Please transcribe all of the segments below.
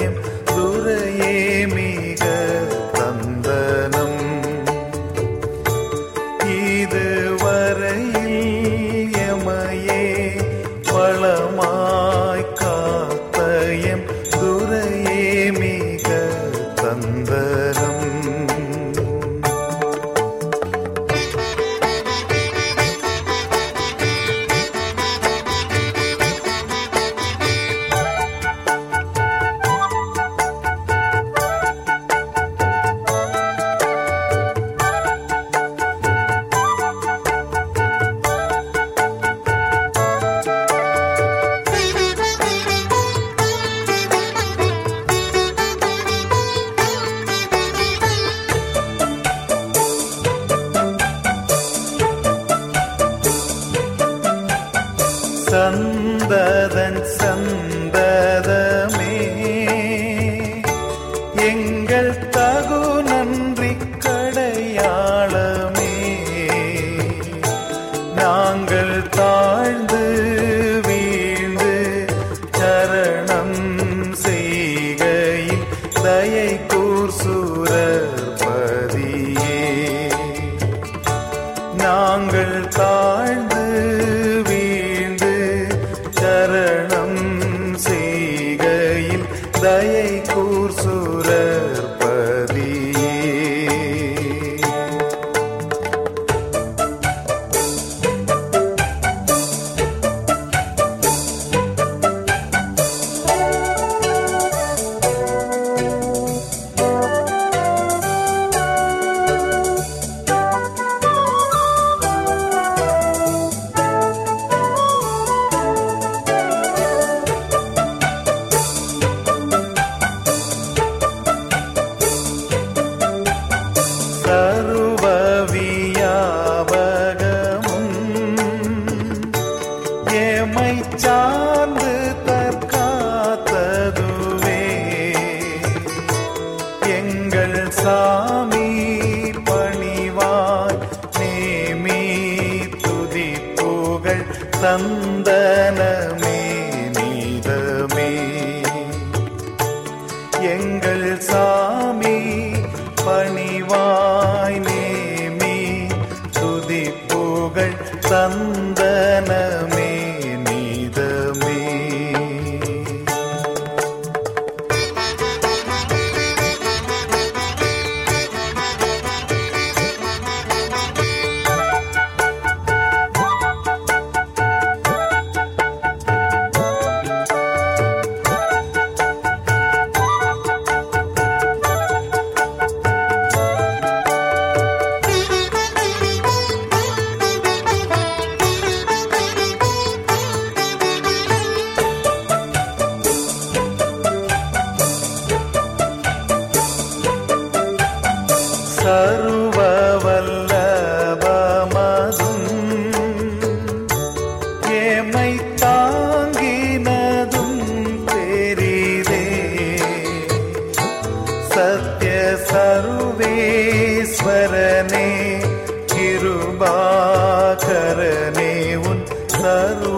him. சந்ததன் சந்ததமே உன்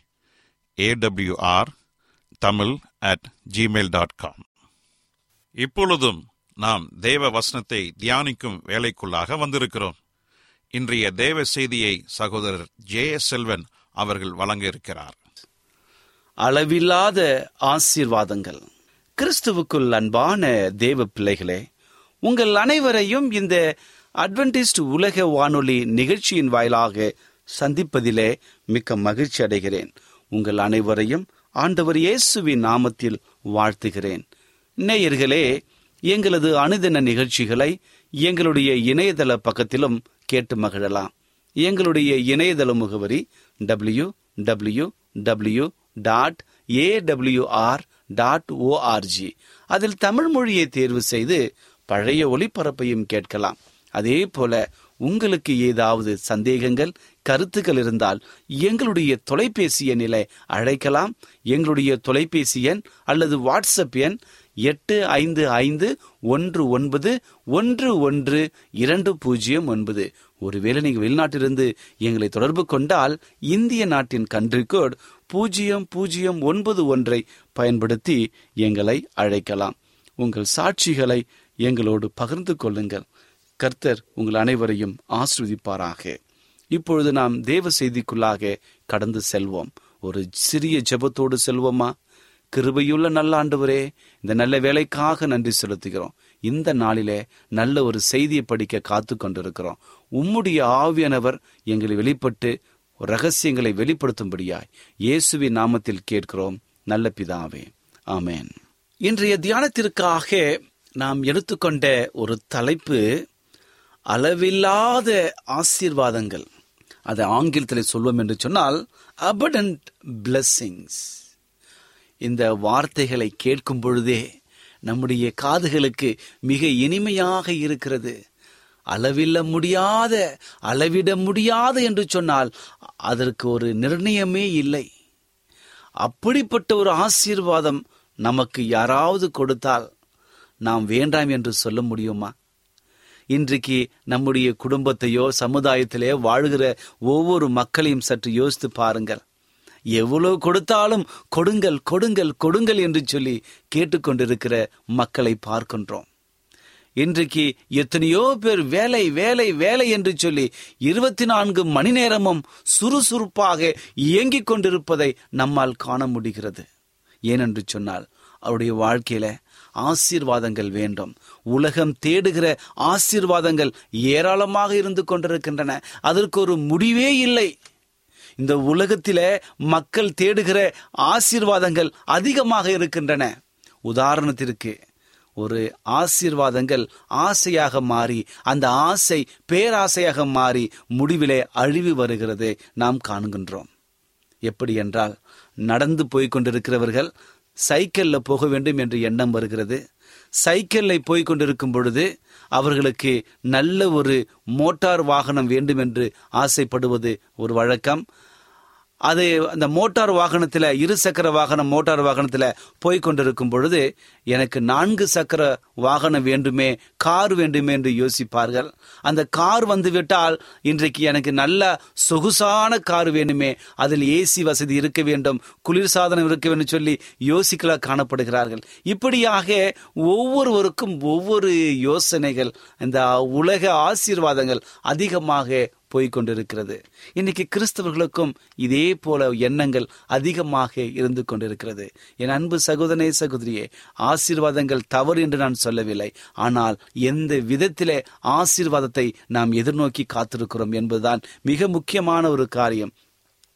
AWR Tamil at Gmail dot com இப்பொழுதும் நாம் தேவ வசனத்தை தியானிக்கும் வேலைக்குள்ளாக வந்திருக்கிறோம். இன்றைய தேவ செய்தியை சகோதரர் ஜே எஸ் செல்வன் அவர்கள் வழங்க இருக்கிறார் அளவில்லாத ஆசீர்வாதங்கள். கிறிஸ்துவுக்குள் அன்பான தேவ பிள்ளைகளே உங்கள் அனைவரையும் இந்த அட்வென்டிஸ்ட் உலக வானொலி நிகழ்ச்சியின் வாயிலாக சந்திப்பதிலே மிக்க மகிழ்ச்சி அடைகிறேன். உங்கள் அனைவரையும் ஆண்டவர் இயேசுவின் நாமத்தில் வாழ்த்துகிறேன். நேயர்களே எங்களது அனுதின நிகழ்ச்சிகளை எங்களுடைய இணையதள பக்கத்திலும் கேட்டு மகிழலாம். எங்களுடைய இணையதள முகவரி W W W dot AWR dot ORG அதில் தமிழ் மொழியை தேர்வு செய்து பழைய ஒளிபரப்பையும் கேட்கலாம். அதே போல உங்களுக்கு ஏதாவது சந்தேகங்கள் கருத்துக்கள் இருந்தால் எங்களுடைய தொலைபேசி எண்ணிலே அழைக்கலாம். எங்களுடைய தொலைபேசி எண் அல்லது வாட்ஸ்அப் எண் எட்டு ஐந்து ஐந்து ஒன்று ஒன்பது ஒன்று ஒன்று இரண்டு பூஜ்ஜியம் ஒன்பது. ஒருவேளை நீங்கள் வெளிநாட்டிலிருந்து எங்களை தொடர்பு கொண்டால் இந்திய நாட்டின் கன்ட்ரி கோட் பூஜ்ஜியம் பூஜ்ஜியம் ஒன்பது ஒன்றை பயன்படுத்தி எங்களை அழைக்கலாம். உங்கள் சாட்சிகளை எங்களோடு பகிர்ந்து கொள்ளுங்கள். கர்த்தர் உங்கள் அனைவரையும் ஆஸ்ருதிப்பாராக இப்பொழுது நாம் தேவ செய்திக்குள்ளாக கடந்து செல்வோம். ஒரு சிறிய ஜெபத்தோடு செல்வோமா? கிருபையுள்ள நல்ல ஆண்டவரே இந்த நல்ல வேலைக்காக நன்றி செலுத்துகிறோம். இந்த நாளிலே நல்ல ஒரு செய்தியை படிக்க காத்து கொண்டிருக்கிறோம். உம்முடைய ஆவியானவர் எங்களை வெளிப்பட்டு ரகசியங்களை வெளிப்படுத்தும்படியாய் இயேசுவின் நாமத்தில் கேட்கிறோம். நல்ல பிதாவே ஆமேன். இன்றைய தியானத்திற்காக நாம் எடுத்துக்கொண்ட ஒரு தலைப்பு அளவில்லாத ஆசீர்வாதங்கள். அதை ஆங்கிலத்தில் சொல்வோம் என்று சொன்னால் அபடன்ட் பிளஸ்ஸிங்ஸ் இந்த வார்த்தைகளை கேட்கும் பொழுதே நம்முடைய காதுகளுக்கு மிக இனிமையாக இருக்கிறது. அளவில்ல முடியாத அளவிட முடியாத என்று சொன்னால் அதற்கு ஒரு நிர்ணயமே இல்லை. அப்படிப்பட்ட ஒரு ஆசீர்வாதம் நமக்கு யாராவது கொடுத்தால் நாம் வேண்டாம் என்று சொல்ல முடியுமா? இன்றைக்கு நம்முடைய குடும்பத்தையோ சமுதாயத்திலே வாழ்கிற ஒவ்வொரு மக்களையும் சற்று யோசித்து பாருங்கள். எவ்வளவு கொடுத்தாலும் கொடுங்கள் கொடுங்கள் கொடுங்கள் என்று சொல்லி கேட்டுக்கொண்டிருக்கிற மக்களை பார்க்கின்றோம். இன்றைக்கு எத்தனையோ பேர் வேலை வேலை வேலை என்று சொல்லி இருபத்தி நான்கு மணி நேரமும் சுறுசுறுப்பாக இயங்கிக் கொண்டிருப்பதை நம்மால் காண முடிகிறது. ஏனென்று சொன்னால் அவருடைய வாழ்க்கையில ஆசீர்வாதங்கள் வேண்டும். உலகம் தேடுகிற ஆசீர்வாதங்கள் ஏராளமாக இருந்து கொண்டிருக்கின்றன. அதற்கு ஒரு முடிவே இல்லை. இந்த உலகத்தில மக்கள் தேடுகிற ஆசீர்வாதங்கள் அதிகமாக இருக்கின்றன. உதாரணத்திற்கு ஒரு ஆசீர்வாதங்கள் ஆசையாக மாறி அந்த ஆசை பேராசையாக மாறி முடிவிலே அழிவு வருகிறது. நாம் காணுகின்றோம். எப்படி என்றால் நடந்து போய்கொண்டிருக்கிறவர்கள் சைக்கிள்ல போக வேண்டும் என்று எண்ணம் வருகிறது. சைக்கிளை போய் கொண்டிருக்கும் பொழுது அவர்களுக்கு நல்ல ஒரு மோட்டார் வாகனம் வேண்டும் என்று ஆசைப்படுவது ஒரு வழக்கம். அது அந்த மோட்டார் வாகனத்தில் இரு சக்கர வாகனம் மோட்டார் வாகனத்தில் போய் கொண்டிருக்கும் பொழுது எனக்கு நான்கு சக்கர வாகனம் வேண்டுமே கார் வேண்டுமே என்று யோசிப்பார்கள். அந்த கார் வந்துவிட்டால் இன்றைக்கு எனக்கு நல்ல சொகுசான கார் வேண்டுமே அதில் ஏசி வசதி இருக்க வேண்டும் குளிர்சாதனம் இருக்க வேண்டும் சொல்லி யோசிக்கலா காணப்படுகிறார்கள். இப்படியாக ஒவ்வொருவருக்கும் ஒவ்வொரு யோசனைகள் இந்த உலக ஆசீர்வாதங்கள் அதிகமாக போய்கொண்டிருக்கிறது இன்னைக்கு கிறிஸ்தவர்களுக்கும் இதே போல எண்ணங்கள் அதிகமாக இருந்து கொண்டிருக்கிறது. என் அன்பு சகோதரே சகோதரியே ஆசீர்வாதங்கள் தவறு என்று நான் சொல்லவில்லை. ஆனால் எந்த விதத்திலே ஆசீர்வாதத்தை நாம் எதிர்நோக்கி காத்திருக்கிறோம் என்பதுதான் மிக முக்கியமான ஒரு காரியம்.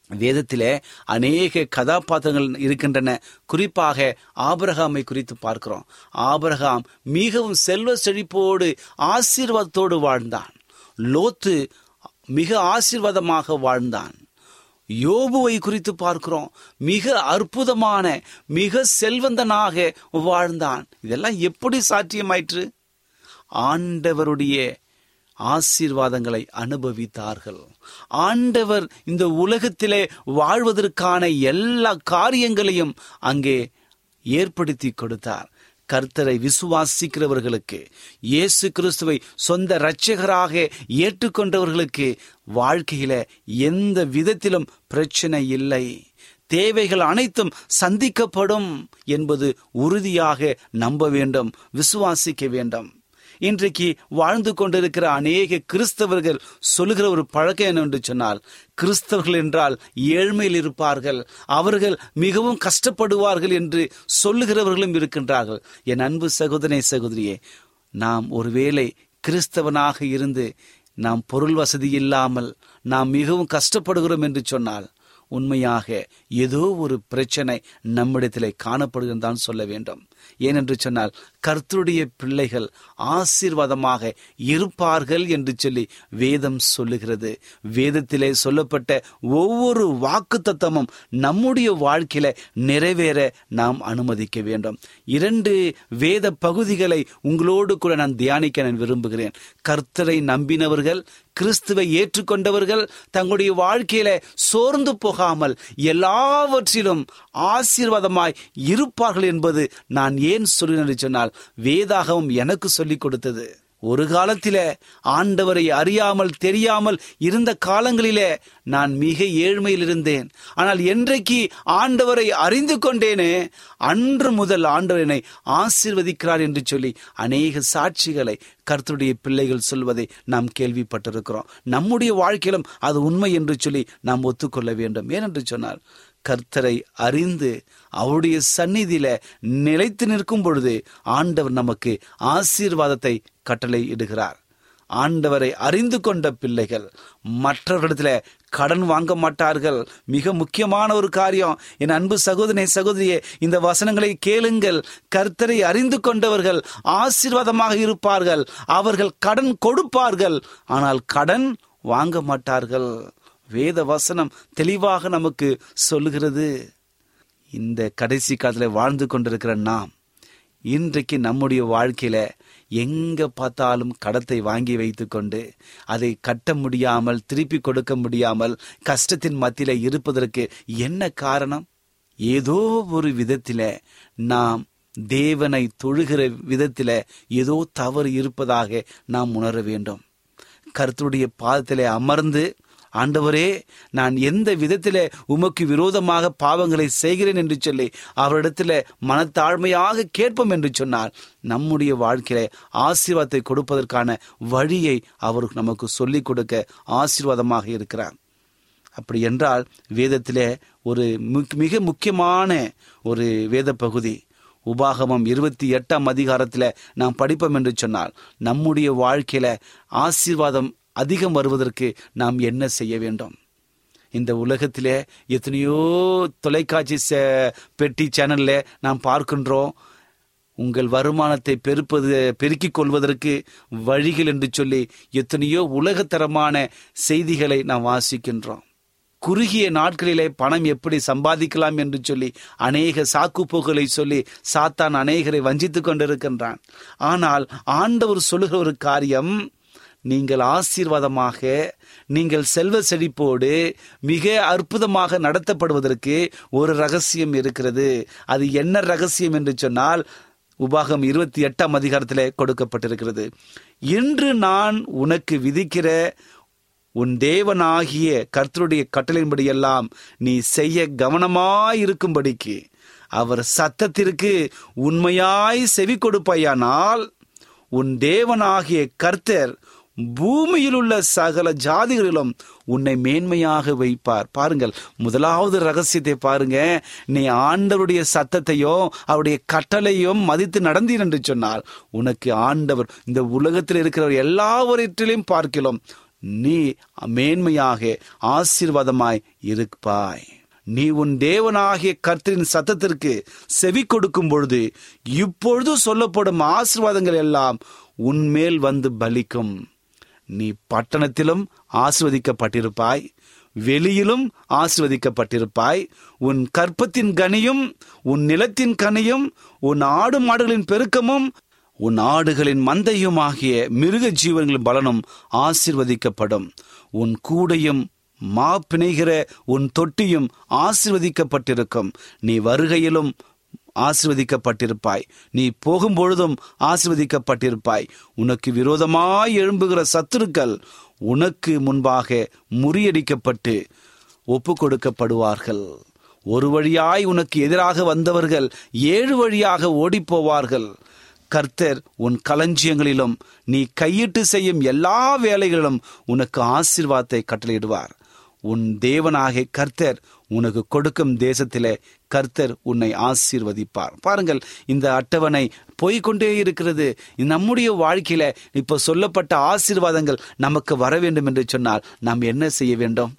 வேதத்திலே அநேக கதாபாத்திரங்கள் இருக்கின்றன. குறிப்பாக ஆபரகாமை குறித்து பார்க்கிறோம். ஆபரகாம் மிகவும் செல்வ செழிப்போடு ஆசீர்வாதத்தோடு வாழ்ந்தான். லோத்து மிக ஆசிர்வாதமாக வாழ்ந்தான். யோபுவை குறித்து பார்க்கிறோம். மிக அற்புதமான மிக செல்வந்தனாக வாழ்ந்தான். இதெல்லாம் எப்படி சாத்தியமாயிற்று? ஆண்டவருடைய ஆசீர்வாதங்களை அனுபவித்தார்கள். ஆண்டவர் இந்த உலகத்திலே வாழ்வதற்கான எல்லா காரியங்களையும் அங்கே ஏற்படுத்தி கொடுத்தார். கர்த்தரை விசுவாசிக்கிறவர்களுக்கு இயேசு கிறிஸ்துவை சொந்த இரட்சகராக ஏற்றுக்கொண்டவர்களுக்கு வாழ்க்கையில எந்த விதத்திலும் பிரச்சனை இல்லை. தேவைகள் அனைத்தும் சந்திக்கப்படும் என்பது உறுதியாக நம்ப வேண்டும் விசுவாசிக்க வேண்டும். இன்றைக்கு வாழ்ந்து கொண்டிருக்கிற அநேக கிறிஸ்தவர்கள் சொல்லுகிற ஒரு பழக்கம் என்னவென்று சொன்னால் கிறிஸ்தவர்கள் என்றால் ஏழ்மையில் இருப்பார்கள். அவர்கள் மிகவும் கஷ்டப்படுவார்கள் என்று சொல்லுகிறவர்களும் இருக்கின்றார்கள். என் அன்பு சகோதரே சகோதரியே நாம் ஒருவேளை கிறிஸ்தவனாக இருந்து நாம் பொருள் வசதி இல்லாமல் நாம் மிகவும் கஷ்டப்படுகிறோம் என்று சொன்னால் உண்மையாக ஏதோ ஒரு பிரச்சனை நம்மிடத்திலே காணப்படுகிறதான் சொல்ல வேண்டும். ஏனென்று சொன்னால் கர்த்தருடைய பிள்ளைகள் ஆசீர்வாதமாக இருப்பார்கள் என்று சொல்லி வேதம் சொல்லுகிறது. வேதத்திலே சொல்லப்பட்ட ஒவ்வொரு வாக்கு தத்தமும் நம்முடைய வாழ்க்கையில நிறைவேற நாம் அனுமதிக்க வேண்டும். இரண்டு வேத பகுதிகளை உங்களோடு கூட நான் தியானிக்க நான் விரும்புகிறேன். கர்த்தரை நம்பினவர்கள் கிறிஸ்துவை ஏற்றுக்கொண்டவர்கள் தங்களுடைய வாழ்க்கையில சோர்ந்து போகாமல் எல்லாவற்றிலும் ஆசீர்வாதமாய் இருப்பார்கள் என்பது நான் ஏன் சொல்லினேன் சொன்னால் வேதாகவும் எனக்கு சொல்லிக் கொடுத்தது. ஒரு காலத்தில ஆண்டவரை அறியாமல் தெரியாமல் இருந்த காலங்களிலே நான் மிக ஏழ்மையில் இருந்தேன். ஆனால் என்றைக்கு ஆண்டவரை அறிந்து கொண்டேனே அன்று முதல் ஆண்டவரனை ஆசீர்வதிக்கிறார் என்று சொல்லி அநேக சாட்சிகளை கர்த்தருடைய பிள்ளைகள் சொல்வதை நாம் கேள்விப்பட்டிருக்கிறோம். நம்முடைய வாழ்க்கையிலும் அது உண்மை என்று சொல்லி நாம் ஒத்துக்கொள்ள வேண்டும். ஏனென்று சொன்னார் கர்த்தரை அறிந்து அவருடைய சந்நிதியில நிலைத்து நிற்கும் பொழுது ஆண்டவர் நமக்கு ஆசீர்வாதத்தை கட்டளை இடுகிறார். ஆண்டவரை அறிந்து கொண்ட பிள்ளைகள் மற்றவர்களிடத்துல கடன் வாங்க மாட்டார்கள். மிக முக்கியமான ஒரு காரியம். என் அன்பு சகோதரனை சகோதரியே இந்த வசனங்களை கேளுங்கள். கர்த்தரை அறிந்து கொண்டவர்கள் ஆசீர்வாதமாக இருப்பார்கள். அவர்கள் கடன் கொடுப்பார்கள். ஆனால் கடன் வாங்க மாட்டார்கள். வேத வசனம் தெளிவாக நமக்கு சொல்லுகிறது. இந்த கடைசி காலத்தில் வாழ்ந்து கொண்டிருக்கிற நாம் இன்றைக்கு நம்முடைய வாழ்க்கையில எங்க பார்த்தாலும் கடத்தை வாங்கி வைத்துக்கொண்டு அதை கட்ட முடியாமல் திருப்பி கொடுக்க முடியாமல் கஷ்டத்தின் மத்தியில இருப்பதற்கு என்ன காரணம்? ஏதோ ஒரு விதத்தில நாம் தேவனை தொழுகிற விதத்தில ஏதோ தவறு இருப்பதாக நாம் உணர வேண்டும். கருத்துடைய பாதத்திலே அமர்ந்து ஆண்டவரே நான் எந்த விதத்தில் உமக்கு விரோதமாக பாவங்களை செய்கிறேன் என்று சொல்லி அவரிடத்துல மனத்தாழ்மையாக கேட்போம் என்று சொன்னால் நம்முடைய வாழ்க்கையில ஆசீர்வாதத்தை கொடுப்பதற்கான வழியை அவர் நமக்கு சொல்லிக் கொடுக்க ஆசீர்வாதமாக இருக்கிறார். அப்படி என்றால் வேதத்திலே ஒரு மிக முக்கியமான ஒரு வேத பகுதி உபாகமம் இருபத்தி எட்டாம் அதிகாரத்தில் நாம் படிப்போம் என்று சொன்னால் நம்முடைய வாழ்க்கையில ஆசீர்வாதம் அதிகம் வருவதற்கு நாம் என்ன செய்ய வேண்டும்? இந்த உலகத்திலே எத்தனையோ தொலைக்காட்சி பெட்டி சேனல்ல நாம் பார்க்கின்றோம். உங்கள் வருமானத்தை பெருப்பது பெருக்கிக் கொள்வதற்கு வழிகள் என்று சொல்லி எத்தனையோ உலகத்தரமான செய்திகளை நாம் வாசிக்கின்றோம். குறுகிய நாட்களிலே பணம் எப்படி சம்பாதிக்கலாம் என்று சொல்லி அநேக சாக்குப்போக்களை சொல்லி சாத்தான் அநேகரை வஞ்சித்துக் கொண்டிருக்கின்றான். ஆனால் ஆண்டவர் சொல்லுகிற ஒரு காரியம் நீங்கள் ஆசீர்வாதமாக நீங்கள் செல்வ செழிப்போடு மிக அற்புதமாக நடத்தப்படுவதற்கு ஒரு ரகசியம் இருக்கிறது. அது என்ன ரகசியம் என்று சொன்னால் உபாகம் இருபத்தி எட்டாம் அதிகாரத்தில் கொடுக்கப்பட்டிருக்கிறது. இன்று நான் உனக்கு விதிக்கிற உன் தேவனாகிய கர்த்தருடைய கட்டளையின்படியெல்லாம் நீ செய்ய கவனமாயிருக்கும்படிக்கு அவர் சத்தத்திற்கு உண்மையாய் செவி கொடுப்பாயானால் உன் தேவனாகிய கர்த்தர் பூமியில் உள்ள சகல ஜாதிகளிலும் உன்னை மேன்மையாக வைப்பார். பாருங்கள் முதலாவது ரகசியத்தை பாருங்க. நீ ஆண்டவருடைய சத்தத்தையோ அவருடைய கட்டளையும் மதித்து நடந்தீர் என்று சொன்னால் உனக்கு ஆண்டவர் இந்த உலகத்தில் இருக்கிற எல்லாவற்றிலையும் பார்க்கலாம் நீ மேன்மையாக ஆசீர்வாதமாய் இருப்பாய். நீ உன் தேவனாகிய கர்த்தரின் சத்தத்திற்கு செவி கொடுக்கும் பொழுது இப்பொழுது சொல்லப்படும் ஆசீர்வாதங்கள் எல்லாம் உன்மேல் வந்து பலிக்கும். நீ பட்டணத்திலும் ஆசிர்வதிக்கப்பட்டிருப்பாய் வெளியிலும் ஆசிர்வதிக்கப்பட்டிருப்பாய். உன் கற்பத்தின் கனியும் உன் நிலத்தின் கனியும் உன் ஆடு மாடுகளின் பெருக்கமும் உன் ஆடுகளின் மந்தையும் ஆகிய மிருக ஜீவன்களின் பலனும் ஆசிர்வதிக்கப்படும். உன் கூடையும் மா பிணைகிற உன் தொட்டியும் ஆசிர்வதிக்கப்பட்டிருக்கும். நீ வருகையிலும் ஆசிர்வதிக்கப்பட்டிருப்பாய். நீ போகும்பொழுதும் ஆசிர்வதிக்கப்பட்டிருப்பாய். உனக்கு விரோதமாய் எழும்புகிற சத்துருக்கள் உனக்கு முன்பாக முறியடிக்கப்பட்டு ஒப்பு கொடுக்கப்படுவார்கள் ஒரு வழியாய் உனக்கு எதிராக வந்தவர்கள் ஏழு வழியாக ஓடிப்போவார்கள். கர்த்தர் உன் களஞ்சியங்களிலும் நீ கையிட்டு செய்யும் எல்லா வேலைகளிலும் உனக்கு ஆசிர்வாதத்தை கட்டளையிடுவார். உன் தேவனாகிய கர்த்தர் உனக்கு கொடுக்கும் தேசத்திலே கர்த்தர் உன்னை ஆசீர்வதிப்பார். பாருங்கள் இந்த அட்டவணை போய்கொண்டே இருக்கிறது. நம்முடைய வாழ்க்கையில இப்போ சொல்லப்பட்ட ஆசீர்வாதங்கள் நமக்கு வர வேண்டும் என்று சொன்னால் நாம் என்ன செய்ய வேண்டும்?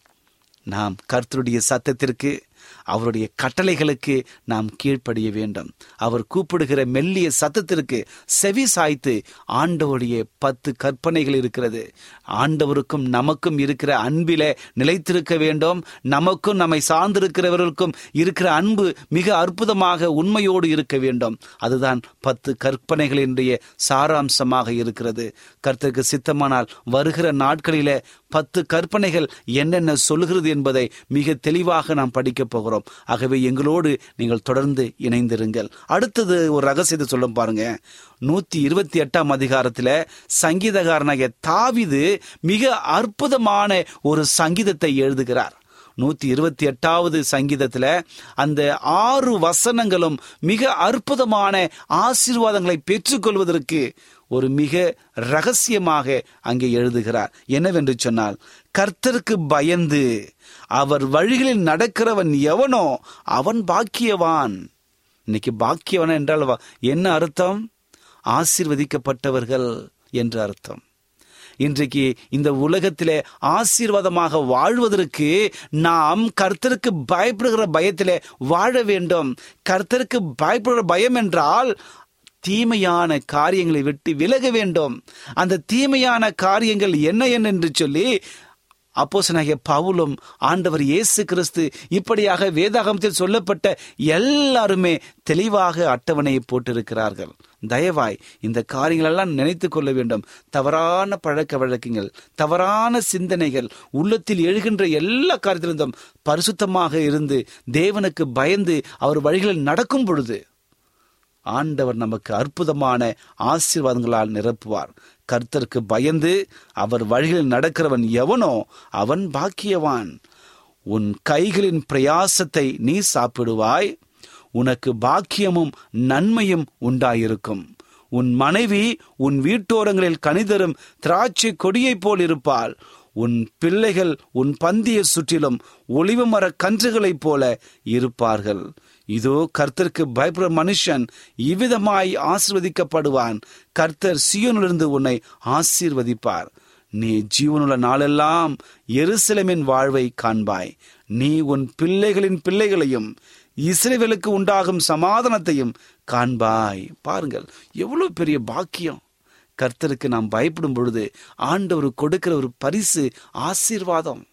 நாம் கர்த்தருடைய சத்தத்திற்கு அவருடைய கட்டளைகளுக்கு நாம் கீழ்ப்படிய வேண்டும். அவர் கூப்பிடுகிற மெல்லிய சத்தத்திற்கு செவி சாய்த்து ஆண்டவருடைய பத்து கற்பனைகள் இருக்கிறது. ஆண்டவருக்கும் நமக்கும் இருக்கிற அன்பில நிலைத்திருக்க வேண்டும். நமக்கும் நம்மை சார்ந்திருக்கிறவர்களுக்கும் இருக்கிற அன்பு மிக அற்புதமாக உண்மையோடு இருக்க வேண்டும். அதுதான் பத்து கற்பனைகளினுடைய சாராம்சமாக இருக்கிறது. கர்த்தருக்கு சித்தமானால் வருகிற நாட்களில பத்து கற்பனைகள் என்னென்ன சொல்கிறது என்பதை மிக தெளிவாக நாம் படிக்கப் போகிறோம். ஆகவே எங்களோடு நீங்கள் தொடர்ந்து இணைந்திருங்கள். அடுத்தது ஒரு ரகசியத்தை சொல்ல பாருங்க. நூத்தி இருபத்தி எட்டாம் அதிகாரத்துல சங்கீதகாரனாகிய தாவிது மிக அற்புதமான ஒரு சங்கீதத்தை எழுதுகிறார். நூத்தி இருபத்தி எட்டாவது சங்கீதத்துல அந்த ஆறு வசனங்களும் மிக அற்புதமான ஆசீர்வாதங்களை பெற்றுக்கொள்வதற்கு ஒரு மிக ரகசியமாக அங்கே எழுதுகிறார். என்னவென்று சொன்னால் கர்த்தருக்கு பயந்து அவர் வழிகளில் நடக்கிறவன் எவனோ அவன் பாக்கியவான். இன்னைக்கு பாக்கியவன் என்றால் என்ன அர்த்தம்? ஆசீர்வதிக்கப்பட்டவர்கள் என்று அர்த்தம். இன்றைக்கு இந்த உலகத்திலே ஆசீர்வாதமாக வாழ்வதற்கு நாம் கர்த்தருக்கு பயப்படுகிற பயத்திலே வாழ வேண்டும். கர்த்தருக்கு பயப்படுகிற பயம் என்றால் தீமையான காரியங்களை விட்டு விலக வேண்டும். அந்த தீமையான காரியங்கள் என்ன என்று சொல்லி அப்போசனாகிய பவுலும் ஆண்டவர் இயேசு கிறிஸ்து இப்படியாக வேதாகமத்தில் சொல்லப்பட்ட எல்லாருமே தெளிவாக அட்டவணையை போட்டிருக்கிறார்கள். தயவாய் இந்த காரியங்களெல்லாம் நினைத்து கொள்ள வேண்டும். தவறான பழக்க வழக்கங்கள் தவறான சிந்தனைகள் உள்ளத்தில் எழுகின்ற எல்லா காரியத்திலிருந்தும் பரிசுத்தமாக இருந்து தேவனுக்கு பயந்து அவர் வழிகளில் நடக்கும் பொழுது ஆண்டவர் நமக்கு அற்புதமான ஆசீர்வாதங்களால் நிரப்புவார். கர்த்தருக்கு பயந்து அவர் வழியில் நடக்கிறவன் எவனோ அவன் பாக்கியவான். உன் கைகளின் பிரயாசத்தை நீ சாப்பிடுவாய். உனக்கு பாக்கியமும் நன்மையும் உண்டாயிருக்கும். உன் மனைவி உன் வீட்டோரங்களில் கனிதரும் திராட்சை கொடியைப் போல் இருப்பாள். உன் பிள்ளைகள் உன் பந்திய சுற்றிலும் ஒளிவு மர கன்றுகளைப் போல இருப்பார்கள். இதோ கர்த்தருக்கு பயப்படுற மனுஷன் இவ்விதமாய் ஆசிர்வதிக்கப்படுவான். கர்த்தர் சியோனிலிருந்து உன்னை ஆசீர்வதிப்பார். நீ ஜீவனுள்ள நாளெல்லாம் எருசலமின் வாழ்வை காண்பாய். நீ உன் பிள்ளைகளின் பிள்ளைகளையும் இஸ்ரேவேலுக்கு உண்டாகும் சமாதானத்தையும் காண்பாய். பாருங்கள் எவ்வளவு பெரிய பாக்கியம். கர்த்தருக்கு நாம் பயப்படும் பொழுது ஆண்டவர் கொடுக்கிற ஒரு பரிசு ஆசீர்வாதம்.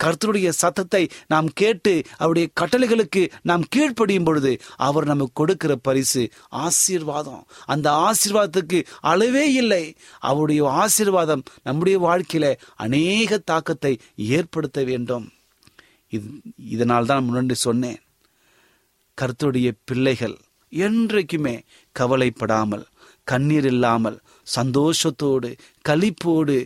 கர்த்தருடைய சத்தத்தை நாம் கேட்டு அவருடைய கட்டளைகளுக்கு நாம் கீழ்ப்படியும் பொழுது அவர் நமக்கு கொடுக்கிற பரிசு ஆசீர்வாதம். அந்த ஆசீர்வாதத்துக்கு அளவே இல்லை. அவருடைய ஆசீர்வாதம் நம்முடைய வாழ்க்கையில அநேக தாக்கத்தை ஏற்படுத்த வேண்டும். இது இதனால் தான் முன்னாடி சொன்னேன். கர்த்தருடைய பிள்ளைகள் என்றைக்குமே கவலைப்படாமல் கண்ணீர் இல்லாமல் சந்தோஷத்தோடு களிப்போடு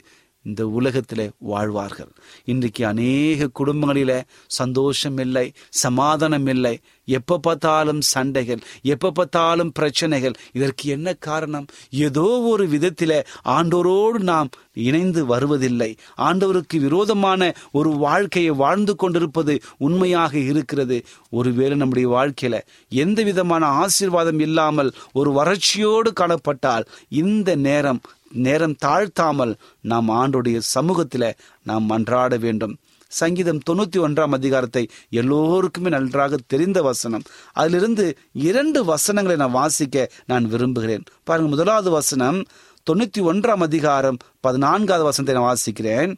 இந்த உலகத்தில் வாழ்வார்கள். இன்றைக்கு அநேக குடும்பங்களில சந்தோஷம் இல்லை சமாதானம் இல்லை எப்ப பார்த்தாலும் சண்டைகள் எப்ப பார்த்தாலும் பிரச்சனைகள். இதற்கு என்ன காரணம்? ஏதோ ஒரு விதத்தில் ஆண்டோரோடு நாம் இணைந்து வருவதில்லை. ஆண்டவருக்கு விரோதமான ஒரு வாழ்க்கையை வாழ்ந்து கொண்டிருப்பது உண்மையாக இருக்கிறது. ஒருவேளை நம்முடைய வாழ்க்கையில எந்த விதமான ஆசீர்வாதம் இல்லாமல் ஒரு வறட்சியோடு காணப்பட்டால் இந்த நேரம் நேரம் தாழ்த்தாமல் நாம் ஆண்டுடைய சமூகத்தில் நாம் மன்றாட வேண்டும். சங்கீதம் தொண்ணூற்றி ஒன்றாம் அதிகாரத்தை எல்லோருக்குமே நன்றாக தெரிந்த வசனம். அதிலிருந்து இரண்டு வசனங்களை நான் வாசிக்க நான் விரும்புகிறேன். பாருங்க முதலாவது வசனம் தொண்ணூற்றி ஒன்றாம் அதிகாரம் பதினான்காவது வசனத்தை நான் வாசிக்கிறேன்.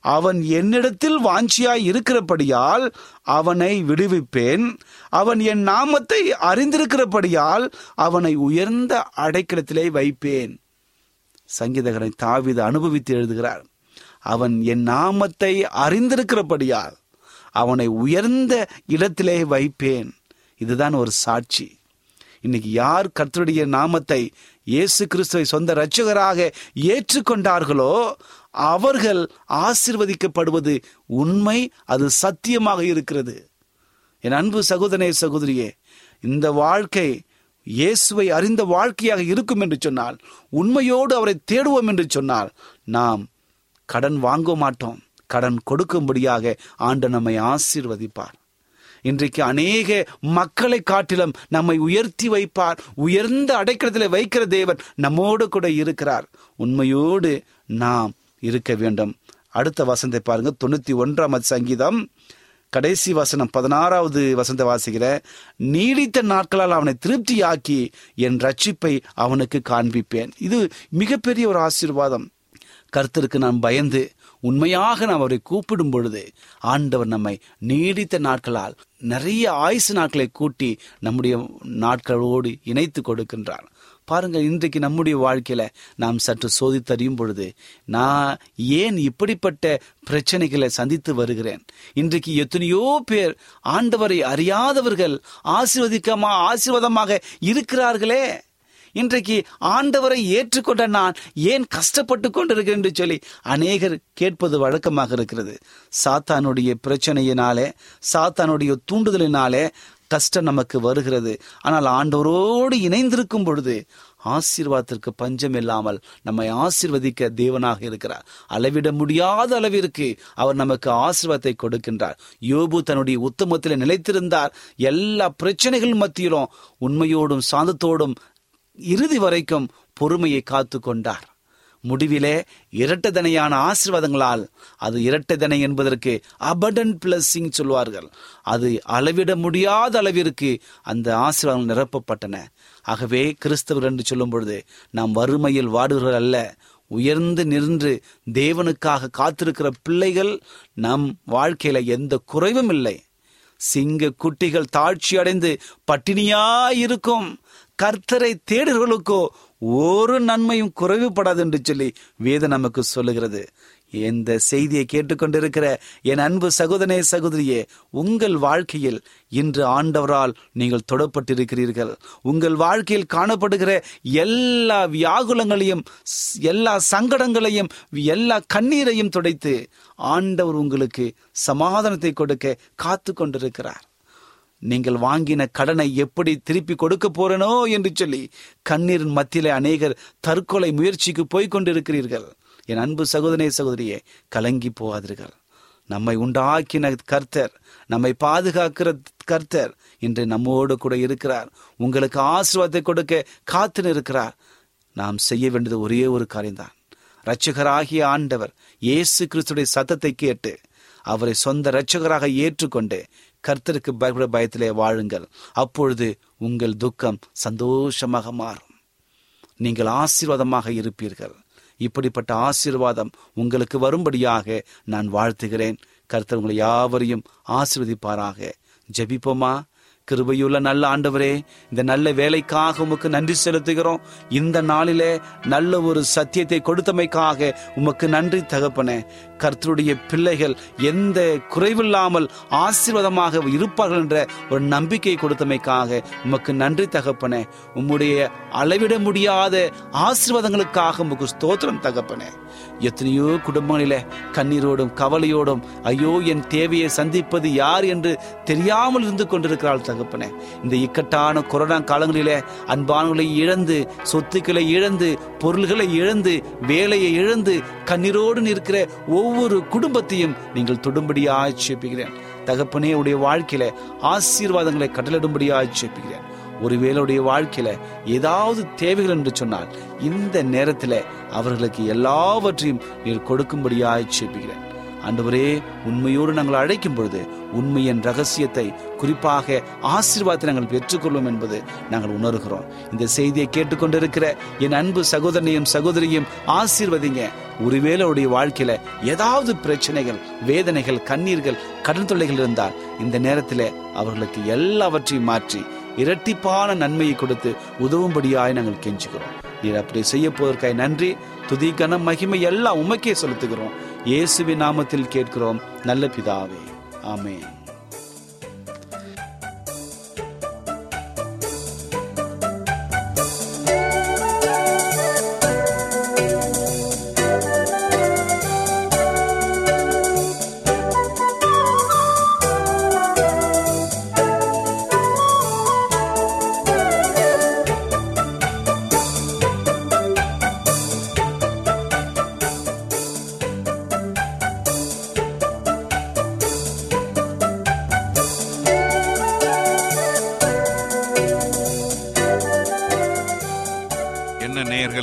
அவன் என்னிடத்தில் வாஞ்சியாய் இருக்கிறபடியால் அவனை விடுவிப்பேன். அவன் என் நாமத்தை அறிந்திருக்கிறபடியால் அவனை உயர்ந்த அடைக்கலத்திலே வைப்பேன். சங்கீதகரை தாவித அனுபவித்து எழுதுகிறார் அவன் என் நாமத்தை அறிந்திருக்கிறபடியால் அவனை உயர்ந்த இடத்திலே வைப்பேன். இதுதான் ஒரு சாட்சி. இன்னைக்கு யார் கர்த்தருடைய நாமத்தை இயேசு கிறிஸ்துவை சொந்த இரட்சகராக ஏற்றுக்கொண்டார்களோ அவர்கள் ஆசிர்வதிக்கப்படுவது உண்மை அது சத்தியமாக இருக்கிறது. என் அன்பு சகோதரே சகோதரியே இந்த வாழ்க்கை இயேசுவை அறிந்த வாழ்க்கையாக இருக்கும் என்று சொன்னால் உண்மையோடு அவரை தேடுவோம் என்று சொன்னால் நாம் கடன் வாங்க மாட்டோம். கடன் கொடுக்கும்படியாக ஆண்டு நம்மை ஆசீர்வதிப்பார். இன்றைக்கு அநேக மக்களை காட்டிலும் நம்மை உயர்த்தி வைப்பார். உயர்ந்த அடைக்கலத்தில் வைக்கிற தேவன் நம்மோடு கூட இருக்கிறார். உண்மையோடு நாம் இருக்க வேண்டும். அடுத்த வசந்தை பாருங்க. தொண்ணூத்தி ஒன்றாம் சங்கீதம் கடைசி வசனம் பதினாறாவது வசந்த வாசிக்கிற நீடித்த நாட்களால் அவனை திருப்தியாக்கி என் ரட்சிப்பை அவனுக்கு காண்பிப்பேன். இது மிகப்பெரிய ஒரு ஆசீர்வாதம். கர்த்தருக்கு நாம் பயந்து உண்மையாக நாம் அவரை கூப்பிடும் பொழுது ஆண்டவர் நம்மை நீடித்த நாட்களால் நிறைய ஆயுசு நாட்களை கூட்டி நம்முடைய நாட்களோடு இணைத்து கொடுக்கின்றார். பாருங்கள் இன்றைக்கு நம்முடைய வாழ்க்கையில நாம் சற்று சோதித்தறியும் பொழுது நான் ஏன் இப்படிப்பட்ட பிரச்சனைகளை சந்தித்து வருகிறேன்? இன்றைக்கு எத்தனையோ பேர் ஆண்டவரை அறியாதவர்கள் ஆசீர்வதிக்கமா ஆசீர்வாதமாக இருக்கிறார்களே? இன்றைக்கு ஆண்டவரை ஏற்றுக்கொண்ட நான் ஏன் கஷ்டப்பட்டு கொண்டிருக்கிறேன் என்று சொல்லி அநேகர் கேட்பது வழக்கமாக இருக்கிறது. சாத்தானுடைய பிரச்சனையினாலே சாத்தானுடைய தூண்டுதலினாலே கஷ்டம் நமக்கு வருகிறது. ஆனால் ஆண்டவரோடு இணைந்திருக்கும் பொழுது ஆசீர்வாதத்திற்கு பஞ்சம் இல்லாமல் நம்மை ஆசிர்வதிக்க தேவனாக இருக்கிறார். அளவிட முடியாத அளவிற்கு அவர் நமக்கு ஆசீர்வாதத்தை கொடுக்கின்றார். யோபு தன்னுடைய உத்தமத்தில் நிலைத்திருந்தார். எல்லா பிரச்சனைகள் மத்தியிலும் உண்மையோடும் சாந்தத்தோடும் இறுதி வரைக்கும் பொறுமையை காத்து கொண்டார் முடிவிலே இரட்டதனையான ஆசீர்வாதங்களால் அது இரட்டதனை என்பதற்கு அபடன் பிளஸிங் சொல்வார்கள். அது அளவிட முடியாத அளவிற்கு அந்த ஆசீர்வாதங்கள் நிரப்பப்பட்டன. ஆகவே கிறிஸ்தவர் என்று சொல்லும் பொழுது நாம் வறுமையில் வாடுகிறவர் அல்ல. உயர்ந்து நின்று தேவனுக்காக காத்திருக்கிற பிள்ளைகள் நம் வாழ்க்கையில எந்த குறைவும் இல்லை. சிங்க குட்டிகள் தாழ்ச்சி அடைந்து பட்டினியாயிருக்கும் கர்த்தரை தேடுகளுக்கோ ஒரு நன்மையும் குறைவுபடாது என்று சொல்லி வேதம் நமக்கு சொல்லுகிறது. இந்த செய்தியை கேட்டுக்கொண்டிருக்கிற என் அன்பு சகோதரே சகோதரியே உங்கள் வாழ்க்கையில் இன்று ஆண்டவரால் நீங்கள் தொடப்பட்டிருக்கிறீர்கள். உங்கள் வாழ்க்கையில் காணப்படுகிற எல்லா வியாகுலங்களையும் எல்லா சங்கடங்களையும் எல்லா கண்ணீரையும் துடைத்து ஆண்டவர் உங்களுக்கு சமாதானத்தை கொடுக்க காத்து கொண்டிருக்கிறார் நீங்கள் வாங்கின கடனை எப்படி திருப்பி கொடுக்க போறனோ என்று சொல்லி கண்ணீரின் மத்தியிலே அநேகர் தற்கொலை முயற்சிக்கு போய் கொண்டிருக்கிறீர்கள். என் அன்பு சகோதரே சகோதரியே கலங்கி போகாதீர்கள். நம்மை உண்டாக்கின கர்த்தர் நம்மை பாதுகாக்கிற கர்த்தர் இன்று நம்மோடு கூட இருக்கிறார். உங்களுக்கு ஆசீர்வாதத்தை கொடுக்க காத்து இருக்கிறார் நாம் செய்ய வேண்டியது ஒரே ஒரு காரியம்தான். இரட்சகராகிய ஆண்டவர் இயேசு கிறிஸ்துடைய சத்தத்தை கேட்டு அவரை சொந்த இரட்சகராக ஏற்றுக்கொண்டு கர்த்தருக்கு பயப்பட பயத்திலே வாழுங்கள். அப்பொழுது உங்கள் துக்கம் சந்தோஷமாக மாறும். நீங்கள் ஆசீர்வாதமாக இருப்பீர்கள். இப்படிப்பட்ட ஆசீர்வாதம் உங்களுக்கு வரும்படியாக நான் வாழ்த்துகிறேன். கர்த்தர் உங்களை யாவரையும் ஆசீர்வதிப்பாராக. ஜபிப்போமா? கிருபையுள்ள நல்ல ஆண்டவரே இந்த நல்ல வேலைக்காக உமக்கு நன்றி செலுத்துகிறோம். இந்த நாளிலே நல்ல ஒரு சத்தியத்தை கொடுத்தமைக்காக உமக்கு நன்றி தகப்பனே. கர்த்தருடைய பிள்ளைகள் எந்த குறைவில்லாமல் ஆசீர்வாதமாக இருப்பார்கள் என்ற ஒரு நம்பிக்கை கொடுத்தமைக்காக உமக்கு நன்றி தகப்பனே. உம்முடைய அளவிட முடியாத ஆசீர்வாதங்களுக்காக உமக்கு ஸ்தோத்திரம் தகப்பனே. எத்தனையோ குடும்பங்களில கண்ணீரோடும் கவலையோடும் ஐயோ என் தேவையை சந்திப்பது யார் என்று தெரியாமல் இருந்து கொண்டிருக்கிறாள் தகப்பனே. இந்த இக்கட்டான கொரோனா காலங்களிலே அன்பானங்களை இழந்து சொத்துக்களை இழந்து பொருள்களை இழந்து வேலையை இழந்து கண்ணீரோடு நிற்கிற ஒவ்வொரு குடும்பத்தையும் நீங்கள் தொடும்படியாக ஆட்சேபிக்கிறேன் தகப்பனே உடைய வாழ்க்கையில ஆசீர்வாதங்களை கட்டளிடும்படியாக ஆட்சேபிக்கிறேன் ஒருவேளை உடைய வாழ்க்கையில ஏதாவது தேவைகள் என்று சொன்னால் இந்த நேரத்தில் அவர்களுக்கு எல்லாவற்றையும் நீர் கொடுக்கும்படியாக செப்பிக்கிறேன். ஆண்டவரே உண்மையோடு நாங்கள் அழைக்கும் பொழுது உண்மையின் ரகசியத்தை குறிப்பாக ஆசீர்வாதத்தை நாங்கள் பெற்றுக்கொள்வோம் என்பது நாங்கள் உணர்கிறோம். இந்த செய்தியை கேட்டுக்கொண்டிருக்கிற என் அன்பு சகோதரனையும் சகோதரியும் ஆசீர்வதிங்க. ஒருவேளை அவருடைய வாழ்க்கையில ஏதாவது பிரச்சனைகள் வேதனைகள் கண்ணீர்கள் கடன் தொல்லைகள் இருந்தால் இந்த நேரத்தில் அவர்களுக்கு எல்லாவற்றையும் மாற்றி இரட்டிப்பான நன்மையை கொடுத்து உதவும்படியாய் நாங்கள் கெஞ்சுக்கிறோம் நீர் அப்படி செய்ய போவதற்காய் நன்றி. துதி கன மகிமை எல்லாம் உமக்கே செலுத்துகிறோம். இயேசுவின் நாமத்தில் கேட்கிறோம். நல்ல பிதாவே. ஆமேன்.